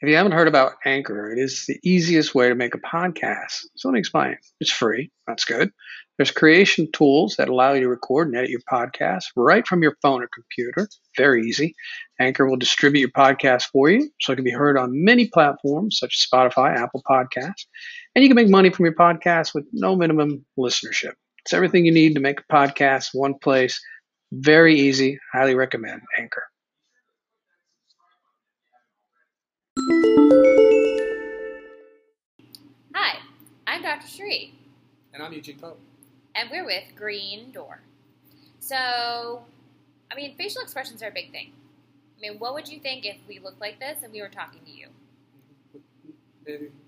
If you haven't heard about Anchor, it is the easiest way to make a podcast. So let me explain. It's free. That's good. There's creation tools that allow you to record and edit your podcast right from your phone or computer. Very easy. Anchor will distribute your podcast for you so it can be heard on many platforms such as Spotify, Apple Podcasts, and you can make money from your podcast with no minimum listenership. It's everything you need to make a podcast one place. Very easy. Highly recommend Anchor. Hi, I'm Dr. Shree, And I'm Eugene Pope. and we're with Green Door. So, I mean, facial expressions are a big thing. I mean, what would you think if we looked like this and we were talking to you?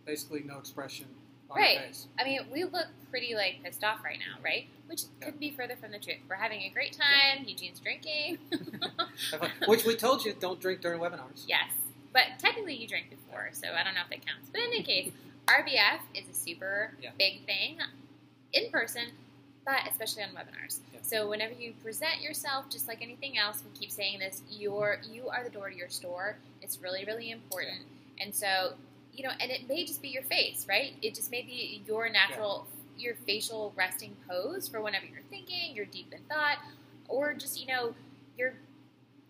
Basically, no expression on Right. face. I mean, we look pretty like pissed off right now, right? Which could be further from the truth. We're having a great time. Eugene's drinking. Which we told you don't drink during webinars. yes, but technically you drank before, so I don't know if that counts. But in any case, RBF is a super Yeah. big thing in person, but especially on webinars. Yeah. So whenever you present yourself, just like anything else, we keep saying this: you're you are the door to your store. It's really really important, and so you know, and it may just be your face, right? It just may be your natural, your facial resting pose for whenever you're thinking, you're deep in thought, or just you know, you're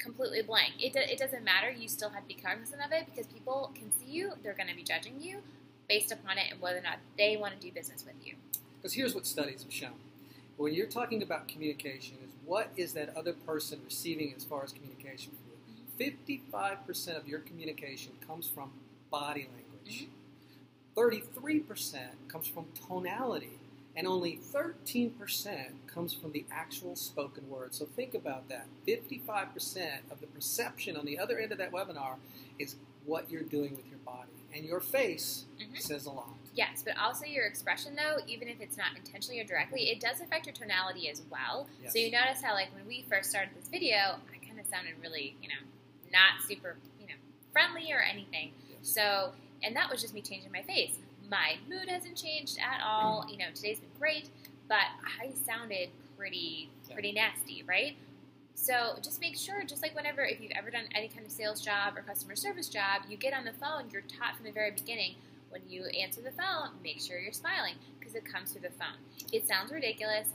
completely blank. It, do, it doesn't matter. You still have to be cognizant of it because people can see you. They're going to be judging you based upon it and whether or not they want to do business with you. Because here's what studies have shown. When you're talking about communication, is what is that other person receiving as far as communication from you? Mm-hmm. 55% of your communication comes from body language. Mm-hmm. 33% comes from tonality. And only 13% comes from the actual spoken word. So think about that. 55% of the perception on the other end of that webinar is what you're doing with your body. And your face Mhm. says a lot. Yes, but also your expression, though, even if it's not intentionally or directly, it does affect your tonality as well. Yes. So you notice how, like, when we first started this video, I kind of sounded really, you know, not super, you know, friendly or anything. Yes. So, and that was just me changing my face. My mood hasn't changed at all. You know, today's been great, but I sounded pretty, pretty nasty, right? So just make sure, just like whenever, if you've ever done any kind of sales job or customer service job, you get on the phone, you're taught from the very beginning when you answer the phone, make sure you're smiling because it comes through the phone. It sounds ridiculous,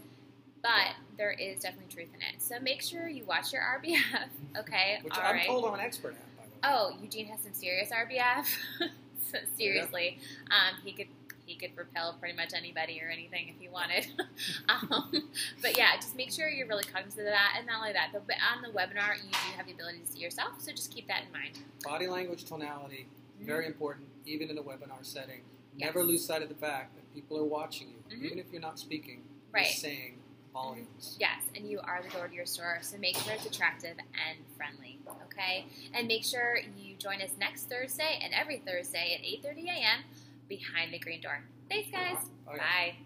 but there is definitely truth in it. So make sure you watch your RBF, okay? Which All I'm right. told I'm an expert at, by the way. Oh, Eugene has some serious RBF. So, Seriously, um, he could he could repel pretty much anybody or anything if he wanted. um, but yeah, just make sure you're really cognizant of that, and not only that, but, on the webinar you do have the ability to see yourself, so just keep that in mind. Body language, tonality, very important, even in a webinar setting. Yes. Never lose sight of the fact that people are watching you, Mhm. even if you're not speaking. Right. You're saying volumes. Yes, and you are the door to your store, so make sure it's attractive and friendly. Okay, and make sure you join us next Thursday and every Thursday at 8:30 a.m. behind the green door. Thanks, guys. Uh-huh. Oh, okay. Bye.